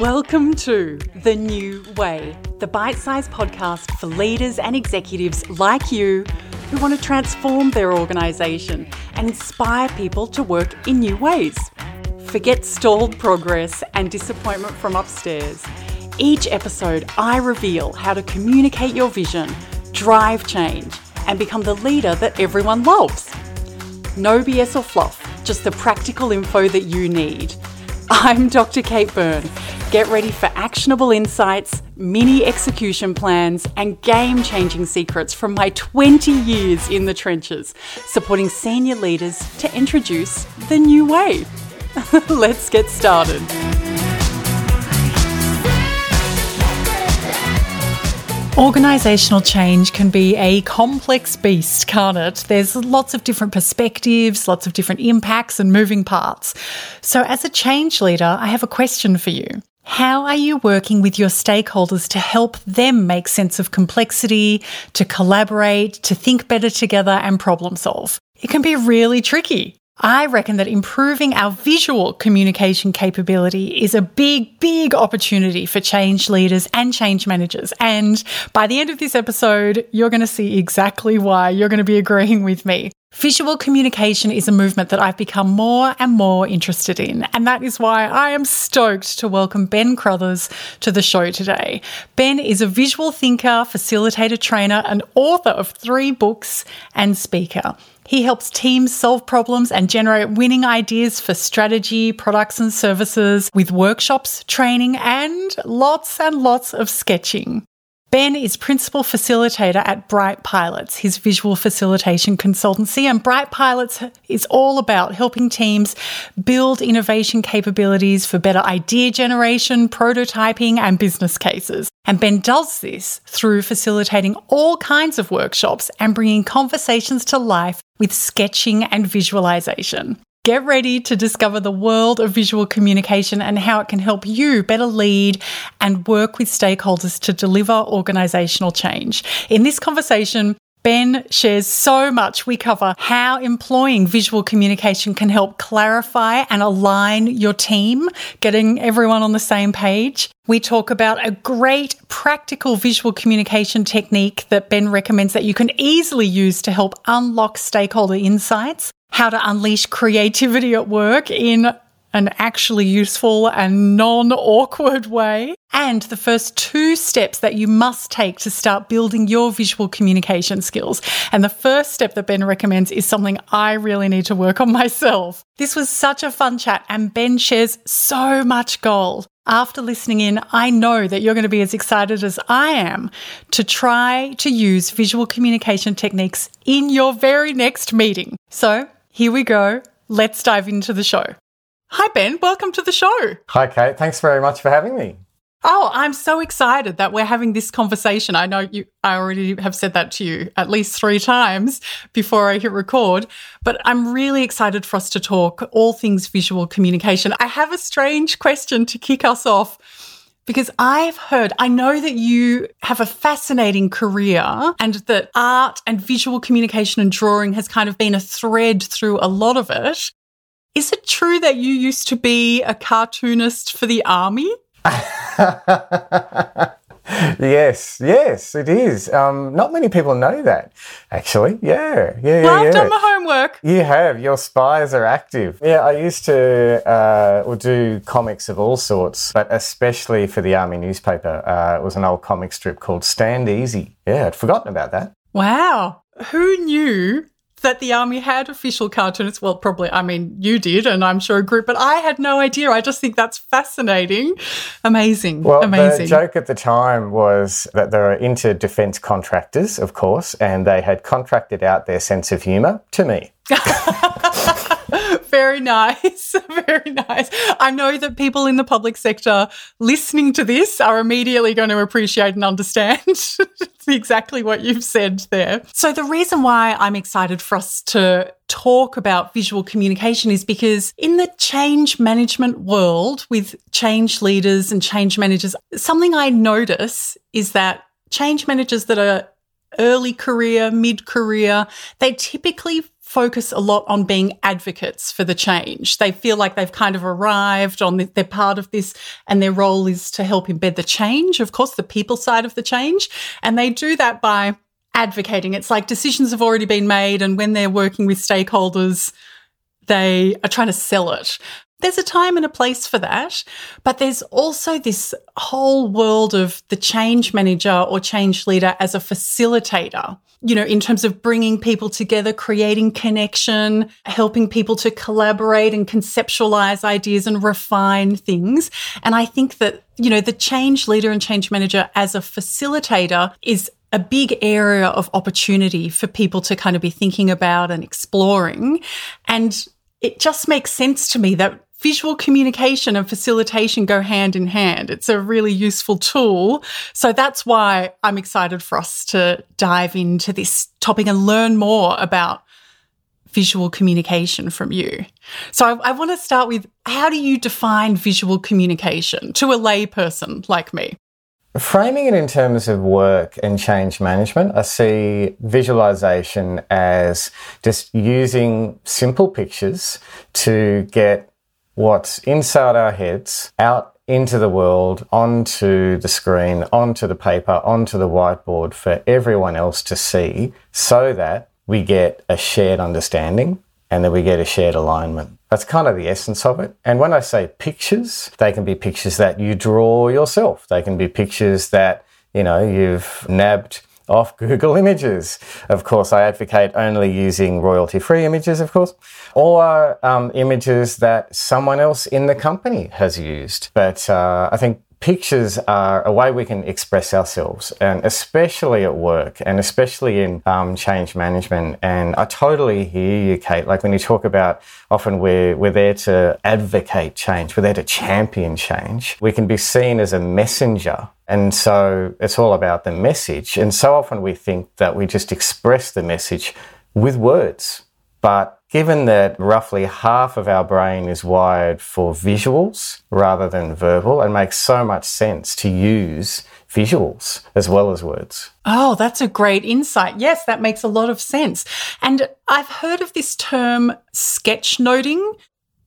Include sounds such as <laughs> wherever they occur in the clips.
Welcome to The New Way, the bite sized podcast for leaders and executives like you who want to transform their organisation and inspire people to work in new ways. Forget stalled progress and disappointment from upstairs. Each episode, I reveal how to communicate your vision, drive change, and become the leader that everyone loves. No BS or fluff, just the practical info that you need. I'm Dr. Kate Byrne Get ready for actionable insights, mini execution plans, and game changing secrets from my 20 years in the trenches, supporting senior leaders to introduce the new way. <laughs> Let's get started. Organisational change can be a complex beast, can't it? There's lots of different perspectives, lots of different impacts and moving parts. So, as a change leader, I have a question for you. How are you working with your stakeholders to help them make sense of complexity, to collaborate, to think better together and problem solve? It can be really tricky. I reckon that improving our visual communication capability is a big, big opportunity for change leaders and change managers. And by the end of this episode, you're going to see exactly why you're going to be agreeing with me. Visual communication is a movement that I've become more and more interested in, and that is why I am stoked to welcome Ben Crothers to the show today. Ben is a visual thinker, facilitator, trainer, and author of three books and speaker. He helps teams solve problems and generate winning ideas for strategy, products, and services with workshops, training, and lots and lots of sketching. Ben is principal facilitator at Bright Pilots, his visual facilitation consultancy. And Bright Pilots is all about helping teams build innovation capabilities for better idea generation, prototyping, and business cases. And Ben does this through facilitating all kinds of workshops and bringing conversations to life with sketching and visualization. Get ready to discover the world of visual communication and how it can help you better lead and work with stakeholders to deliver organizational change. In this conversation, Ben shares so much. We cover how employing visual communication can help clarify and align your team, getting everyone on the same page. We talk about a great practical visual communication technique that Ben recommends that you can easily use to help unlock stakeholder insights how to unleash creativity at work in an actually useful and non awkward way, and the first two steps that you must take to start building your visual communication skills. And the first step that Ben recommends is something I really need to work on myself. This was such a fun chat, and Ben shares so much gold. After listening in, I know that you're going to be as excited as I am to try to use visual communication techniques in your very next meeting. So, here we go. Let's dive into the show. Hi, Ben. Welcome to the show. Hi, Kate. Thanks very much for having me. Oh, I'm so excited that we're having this conversation. I know you, I already have said that to you at least three times before I hit record, but I'm really excited for us to talk all things visual communication. I have a strange question to kick us off because I've heard, I know that you have a fascinating career and that art and visual communication and drawing has kind of been a thread through a lot of it. Is it true that you used to be a cartoonist for the army? <laughs> yes, yes, it is. Um, not many people know that, actually. Yeah, yeah, well, yeah. I've done my homework. You have. Your spies are active. Yeah, I used to uh, do comics of all sorts, but especially for the Army newspaper. Uh, it was an old comic strip called Stand Easy. Yeah, I'd forgotten about that. Wow. Who knew that the army had official cartoonists. Well, probably, I mean, you did, and I'm sure a group, but I had no idea. I just think that's fascinating. Amazing. Well, Amazing. the joke at the time was that they were inter defence contractors, of course, and they had contracted out their sense of humour to me. <laughs> <laughs> Very nice. <laughs> Very nice. I know that people in the public sector listening to this are immediately going to appreciate and understand <laughs> exactly what you've said there. So, the reason why I'm excited for us to talk about visual communication is because in the change management world with change leaders and change managers, something I notice is that change managers that are early career, mid career, they typically focus a lot on being advocates for the change. They feel like they've kind of arrived on the, they're part of this and their role is to help embed the change, of course, the people side of the change. And they do that by advocating. It's like decisions have already been made and when they're working with stakeholders, they are trying to sell it. There's a time and a place for that, but there's also this whole world of the change manager or change leader as a facilitator, you know, in terms of bringing people together, creating connection, helping people to collaborate and conceptualize ideas and refine things. And I think that, you know, the change leader and change manager as a facilitator is a big area of opportunity for people to kind of be thinking about and exploring. And it just makes sense to me that visual communication and facilitation go hand in hand. It's a really useful tool. So that's why I'm excited for us to dive into this topic and learn more about visual communication from you. So I, I want to start with how do you define visual communication to a layperson like me? Framing it in terms of work and change management, I see visualization as just using simple pictures to get what's inside our heads out into the world, onto the screen, onto the paper, onto the whiteboard for everyone else to see so that we get a shared understanding and then we get a shared alignment. That's kind of the essence of it. And when I say pictures, they can be pictures that you draw yourself. They can be pictures that, you know, you've nabbed off <laughs> Google Images. Of course, I advocate only using royalty free images, of course, or um, images that someone else in the company has used. But uh, I think pictures are a way we can express ourselves, and especially at work, and especially in um, change management. And I totally hear you, Kate. Like when you talk about often we're we're there to advocate change, we're there to champion change. We can be seen as a messenger. And so it's all about the message. And so often we think that we just express the message with words. But given that roughly half of our brain is wired for visuals rather than verbal, it makes so much sense to use visuals as well as words. Oh, that's a great insight. Yes, that makes a lot of sense. And I've heard of this term sketchnoting.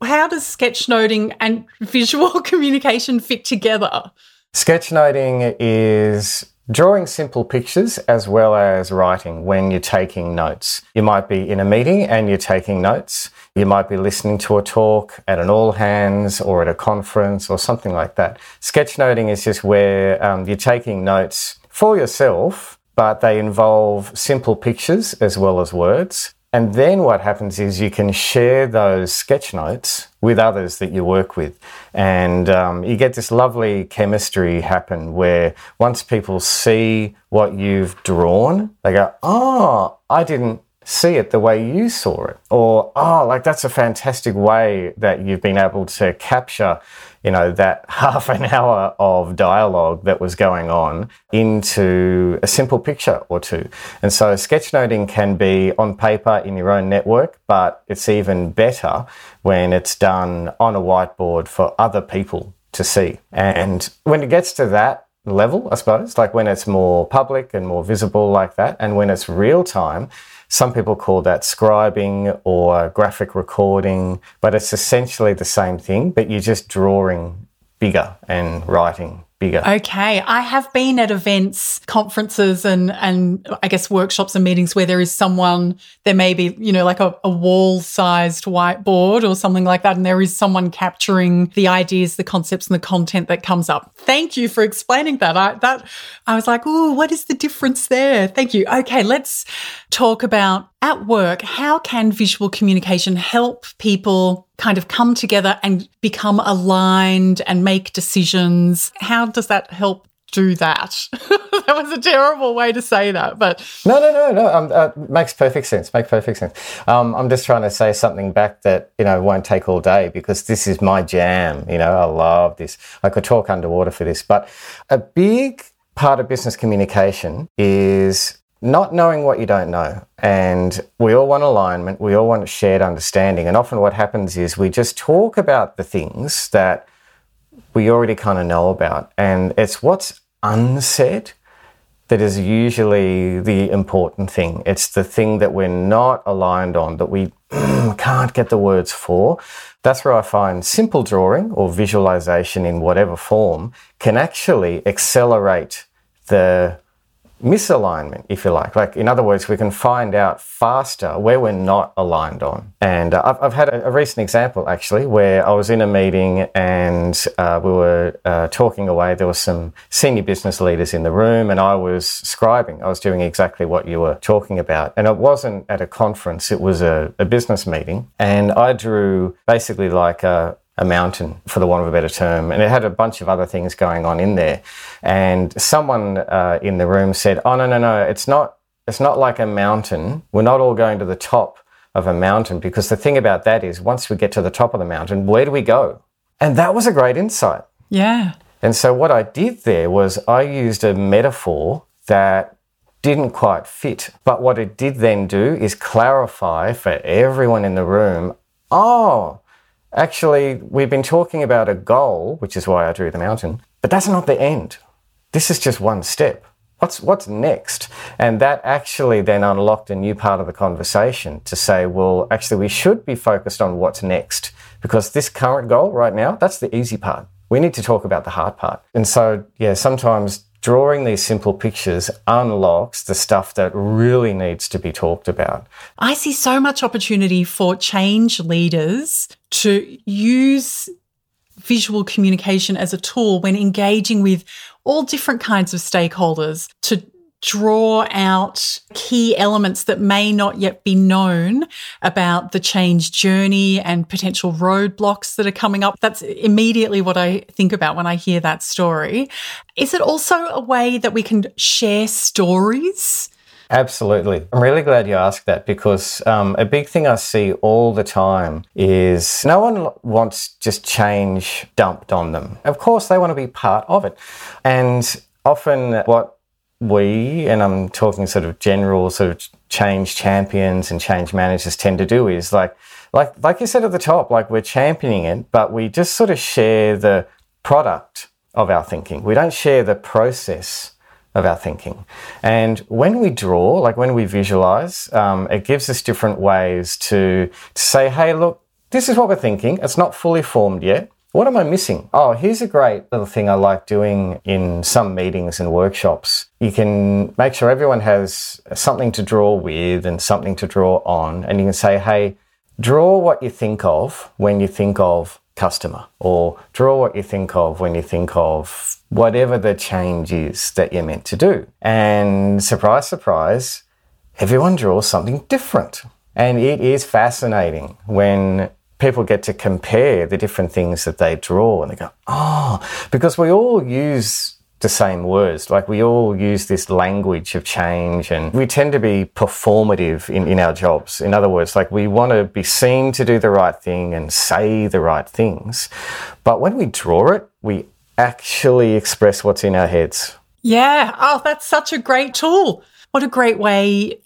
How does sketchnoting and <laughs> visual communication fit together? Sketchnoting is Drawing simple pictures as well as writing when you're taking notes. You might be in a meeting and you're taking notes. You might be listening to a talk at an all hands or at a conference or something like that. Sketchnoting is just where um, you're taking notes for yourself, but they involve simple pictures as well as words. And then what happens is you can share those sketch notes with others that you work with. And um, you get this lovely chemistry happen where once people see what you've drawn, they go, Oh, I didn't see it the way you saw it. Or, Oh, like that's a fantastic way that you've been able to capture you know, that <laughs> half an hour of dialogue that was going on into a simple picture or two. And so sketchnoting can be on paper in your own network, but it's even better when it's done on a whiteboard for other people to see. And when it gets to that level, I suppose, like when it's more public and more visible like that, and when it's real time, some people call that scribing or graphic recording, but it's essentially the same thing, but you're just drawing bigger and writing bigger. Okay. I have been at events, conferences and and I guess workshops and meetings where there is someone there may be, you know, like a, a wall sized whiteboard or something like that. And there is someone capturing the ideas, the concepts and the content that comes up. Thank you for explaining that. I that I was like, oh, what is the difference there? Thank you. Okay, let's talk about at work, how can visual communication help people kind of come together and become aligned and make decisions? How does that help do that? <laughs> that was a terrible way to say that, but no, no, no, no. Um, uh, makes perfect sense. Makes perfect sense. Um, I'm just trying to say something back that you know won't take all day because this is my jam. You know, I love this. I could talk underwater for this, but a big part of business communication is not knowing what you don't know. And we all want alignment, we all want shared understanding. And often what happens is we just talk about the things that we already kind of know about. And it's what's unsaid that is usually the important thing. It's the thing that we're not aligned on, that we <clears throat> can't get the words for. That's where I find simple drawing or visualization in whatever form can actually accelerate the misalignment, if you like. Like, in other words, we can find out faster where we're not aligned on. And uh, I've, I've, had a, a, recent example actually where I was in a meeting and uh, we were uh, talking away. There were some senior business leaders in the room and I was scribing. I was doing exactly what you were talking about. And it wasn't at a conference, it was a, a business meeting. And I drew basically like a, a mountain, for the want of a better term. And it had a bunch of other things going on in there. And someone uh, in the room said, "Oh no, no, no! It's not. It's not like a mountain. We're not all going to the top of a mountain because the thing about that is, once we get to the top of the mountain, where do we go?" And that was a great insight. Yeah. And so what I did there was I used a metaphor that didn't quite fit. But what it did then do is clarify for everyone in the room, oh, Actually, we've been talking about a goal, which is why I drew the mountain, but that's not the end. This is just one step. What's, what's next? And that actually then unlocked a new part of the conversation to say, well, actually, we should be focused on what's next because this current goal right now, that's the easy part. We need to talk about the hard part. And so, yeah, sometimes drawing these simple pictures unlocks the stuff that really needs to be talked about. I see so much opportunity for change leaders to use visual communication as a tool when engaging with all different kinds of stakeholders to draw out key elements that may not yet be known about the change journey and potential roadblocks that are coming up. That's immediately what I think about when I hear that story. Is it also a way that we can share stories? Absolutely. I'm really glad you asked that because um, a big thing I see all the time is no one wants just change dumped on them. Of course, they want to be part of it. And often what we, and I'm talking sort of general sort of change champions and change managers tend to do is like, like, like you said at the top, like we're championing it, but we just sort of share the product of our thinking. We don't share the process of our thinking. And when we draw, like when we visualize, um, it gives us different ways to, to say, hey, look, this is what we're thinking. It's not fully formed yet. What am I missing? Oh, here's a great little thing I like doing in some meetings and workshops. You can make sure everyone has something to draw with and something to draw on, and you can say, hey, draw what you think of when you think of customer, or draw what you think of when you think of whatever the change is that you're meant to do. And surprise, surprise, everyone draws something different. And it is fascinating when people get to compare the different things that they draw and they go, oh, because we all use the same words. Like we all use this language of change and we tend to be performative in, in our jobs. In other words, like we want to be seen to do the right thing and say the right things. But when we draw it, we actually express what's in our heads. Yeah. Oh, that's such a great tool. What a great way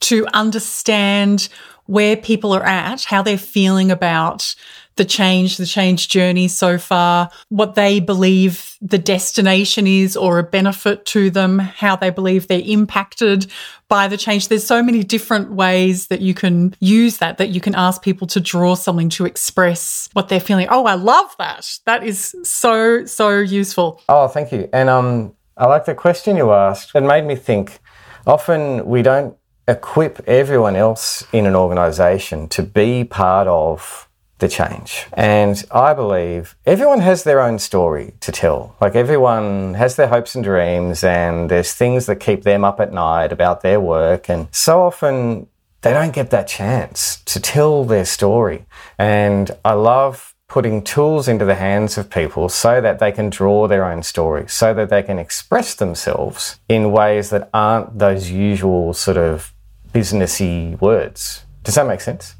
to understand where people are at, how they're feeling about the change, the change journey so far, what they believe the destination is or a benefit to them, how they believe they're impacted by the change. There's so many different ways that you can use that, that you can ask people to draw something to express what they're feeling. Oh, I love that. That is so, so useful. Oh, thank you. And um, I like the question you asked. It made me think often we don't equip everyone else in an organization to be part of the change. And I believe everyone has their own story to tell. Like everyone has their hopes and dreams, and there's things that keep them up at night about their work. And so often they don't get that chance to tell their story. And I love putting tools into the hands of people so that they can draw their own story, so that they can express themselves in ways that aren't those usual sort of businessy words. Does that make sense?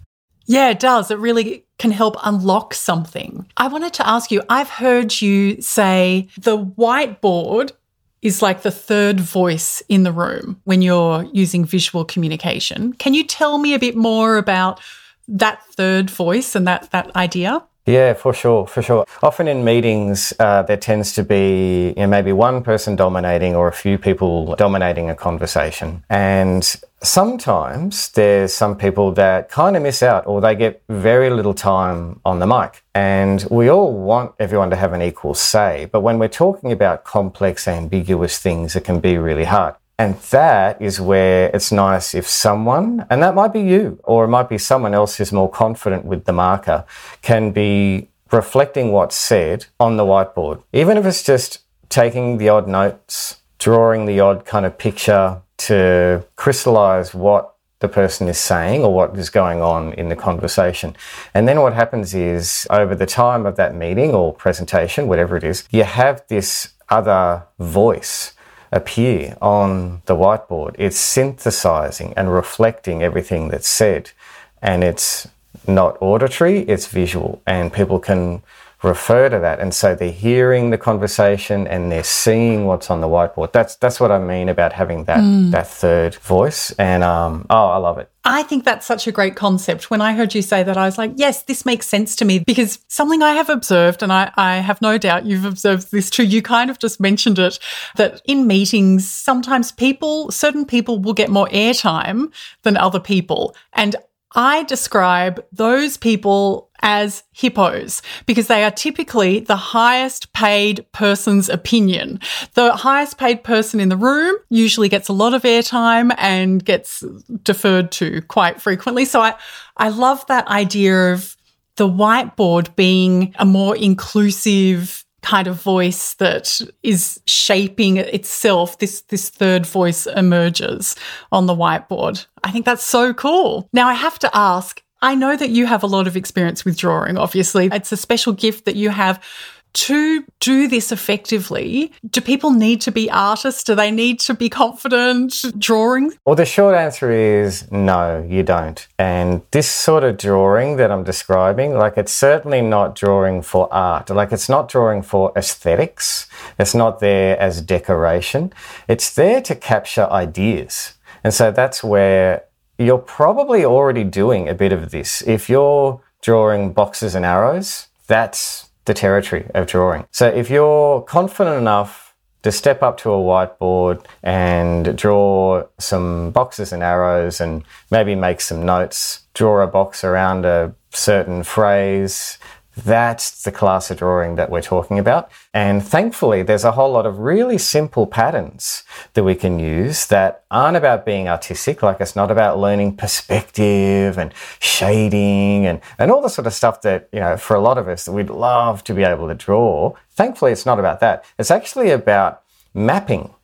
Yeah, it does. It really can help unlock something. I wanted to ask you I've heard you say the whiteboard is like the third voice in the room when you're using visual communication. Can you tell me a bit more about that third voice and that, that idea? Yeah, for sure, for sure. Often in meetings, uh, there tends to be you know, maybe one person dominating or a few people dominating a conversation. And sometimes there's some people that kind of miss out or they get very little time on the mic. And we all want everyone to have an equal say. But when we're talking about complex, ambiguous things, it can be really hard. And that is where it's nice if someone, and that might be you, or it might be someone else who's more confident with the marker, can be reflecting what's said on the whiteboard. Even if it's just taking the odd notes, drawing the odd kind of picture to crystallize what the person is saying or what is going on in the conversation. And then what happens is over the time of that meeting or presentation, whatever it is, you have this other voice appear on the whiteboard. It's synthesizing and reflecting everything that's said. And it's not auditory, it's visual. And people can refer to that. And so they're hearing the conversation and they're seeing what's on the whiteboard. That's that's what I mean about having that mm. that third voice. And um, oh, I love it. I think that's such a great concept. When I heard you say that, I was like, yes, this makes sense to me because something I have observed, and I, I have no doubt you've observed this too. You kind of just mentioned it that in meetings, sometimes people, certain people will get more airtime than other people. And I describe those people as hippos because they are typically the highest paid person's opinion. The highest paid person in the room usually gets a lot of airtime and gets deferred to quite frequently. So I, I love that idea of the whiteboard being a more inclusive kind of voice that is shaping itself this this third voice emerges on the whiteboard i think that's so cool now i have to ask i know that you have a lot of experience with drawing obviously it's a special gift that you have to do this effectively, do people need to be artists? Do they need to be confident drawing? Well, the short answer is no, you don't. And this sort of drawing that I'm describing, like it's certainly not drawing for art. Like it's not drawing for aesthetics. It's not there as decoration. It's there to capture ideas. And so that's where you're probably already doing a bit of this. If you're drawing boxes and arrows, that's the territory of drawing. So if you're confident enough to step up to a whiteboard and draw some boxes and arrows and maybe make some notes, draw a box around a certain phrase, that's the class of drawing that we're talking about. And thankfully, there's a whole lot of really simple patterns that we can use that aren't about being artistic. Like it's not about learning perspective and shading and, and all the sort of stuff that, you know, for a lot of us that we'd love to be able to draw. Thankfully, it's not about that. It's actually about mapping.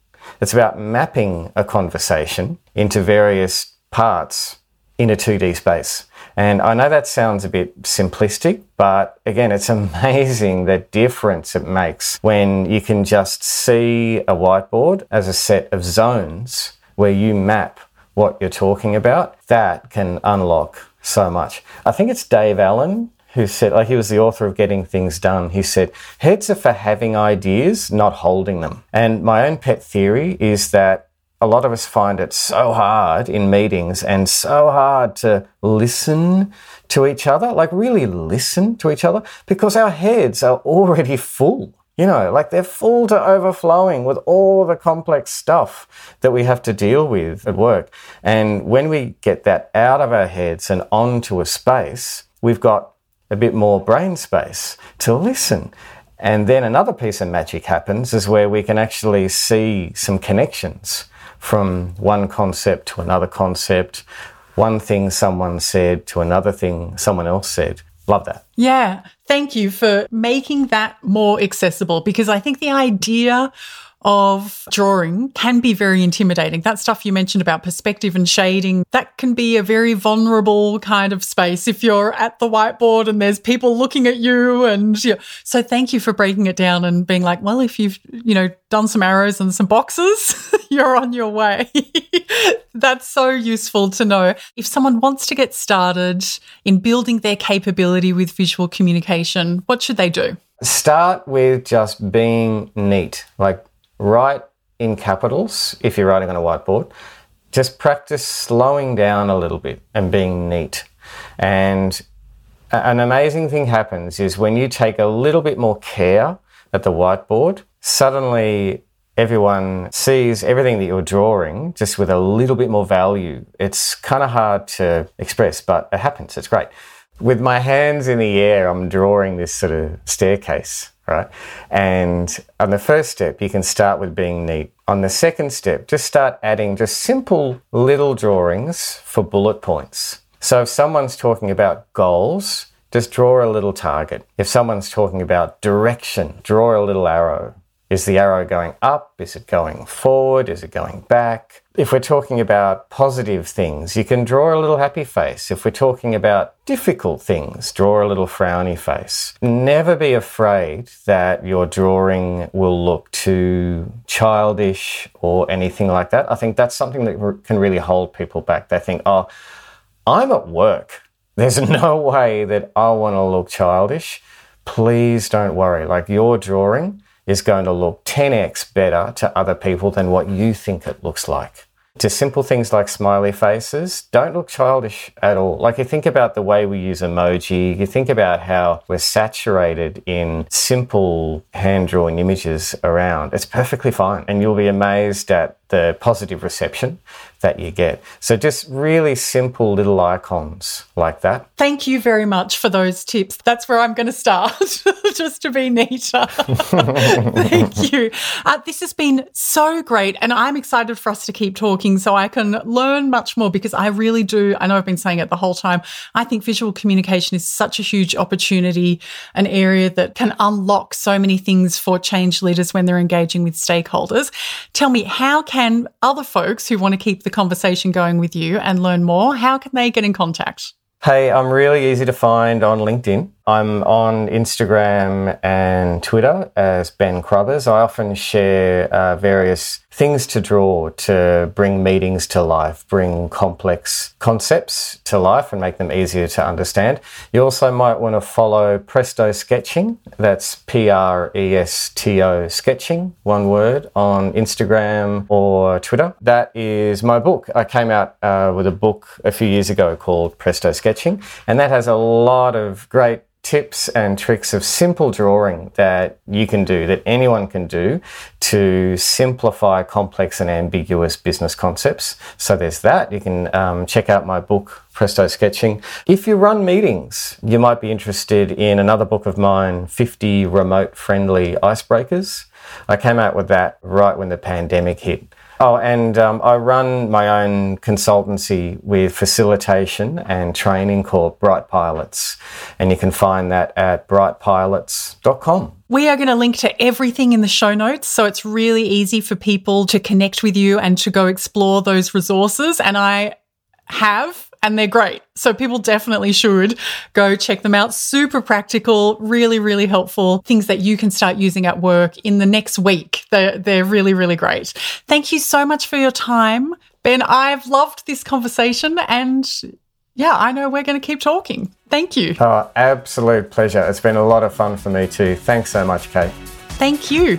It's about mapping a conversation into various parts in a 2D space. And I know that sounds a bit simplistic, but again, it's <laughs> amazing the difference it makes when you can just see a whiteboard as a set of zones where you map what you're talking about. That can unlock so much. I think it's Dave Allen who said, like he was the author of Getting Things Done. He said, heads are for having ideas, not holding them. And my own pet theory is that a lot of us find it so hard in meetings and so hard to listen to each other, like really listen to each other, because our heads are already full. You know, like they're full to overflowing with all the complex stuff that we have to deal with at work. And when we get that out of our heads and onto a space, we've got a bit more brain space to listen. And then another piece of magic happens is where we can actually see some connections from one concept to another concept, one thing someone said to another thing someone else said. Love that. Yeah. Thank you for making that more accessible because I think the idea of drawing can be very intimidating. That stuff you mentioned about perspective and shading, that can be a very vulnerable kind of space if you're at the whiteboard and there's people looking at you and know, so thank you for breaking it down and being like, well, if you've, you know, done some arrows and some boxes, <laughs> you're on your way. <laughs> That's so useful to know. If someone wants to get started in building their capability with visual communication, what should they do? Start with just being neat. Like write in capitals if you're writing on a whiteboard. Just practice slowing down a little bit and being neat. And An amazing thing happens is when you take a little bit more care at the whiteboard, suddenly everyone sees everything that you're drawing just with a little bit more value. It's kind of hard to express, but it happens. It's great. With my hands in the air, I'm drawing this sort of staircase, right? And on the first step, you can start with being neat. On the second step, just start adding just simple little drawings for bullet points. So if someone's talking about goals, just draw a little target. If someone's talking about direction, draw a little arrow. Is the arrow going up? Is it going forward? Is it going back? If we're talking about positive things, you can draw a little happy face. If we're talking about difficult things, draw a little frowny face. Never be afraid that your drawing will look too childish or anything like that. I think that's something that can really hold people back. They think, oh, I'm at work. There's <laughs> no way that I want to look childish. Please don't worry. Like your drawing is going to look 10x better to other people than what you think it looks like. To simple things like smiley faces, don't look childish at all. Like you think about the way we use emoji, you think about how we're saturated in simple hand drawing images around. It's perfectly fine. And you'll be amazed at the positive reception that you get. So just really simple little icons like that. Thank you very much for those tips. That's where I'm going to start, <laughs> just to be neater. <laughs> Thank you. Uh, this has been so great, and I'm excited for us to keep talking so I can learn much more because I really do. I know I've been saying it the whole time. I think visual communication is such a huge opportunity, an area that can unlock so many things for change leaders when they're engaging with stakeholders. Tell me, how can other folks who want to keep the conversation going with you and learn more, how can they get in contact? Hey, I'm really easy to find on LinkedIn. I'm on Instagram and Twitter as Ben Crothers. I often share uh, various things to draw to bring meetings to life, bring complex concepts to life and make them easier to understand. You also might want to follow Presto Sketching. That's P R E S T O Sketching, one word, on Instagram or Twitter. That is my book. I came out uh, with a book a few years ago called Presto Sketching, and that has a lot of great tips and tricks of simple drawing that you can do, that anyone can do to simplify complex and ambiguous business concepts. So there's that. You can um, check out my book, Presto Sketching. If you run meetings, you might be interested in another book of mine, 50 Remote Friendly Icebreakers. I came out with that right when the pandemic hit. Oh, and um, I run my own consultancy with facilitation and training called Bright Pilots. And you can find that at brightpilots.com. We are going to link to everything in the show notes. So it's really easy for people to connect with you and to go explore those resources. And I have and they're great. So people definitely should go check them out. Super practical, really, really helpful things that you can start using at work in the next week. They're, they're really, really great. Thank you so much for your time. Ben, I've loved this conversation and yeah, I know we're going to keep talking. Thank you. Oh, absolute pleasure. It's been a lot of fun for me too. Thanks so much, Kate. Thank you.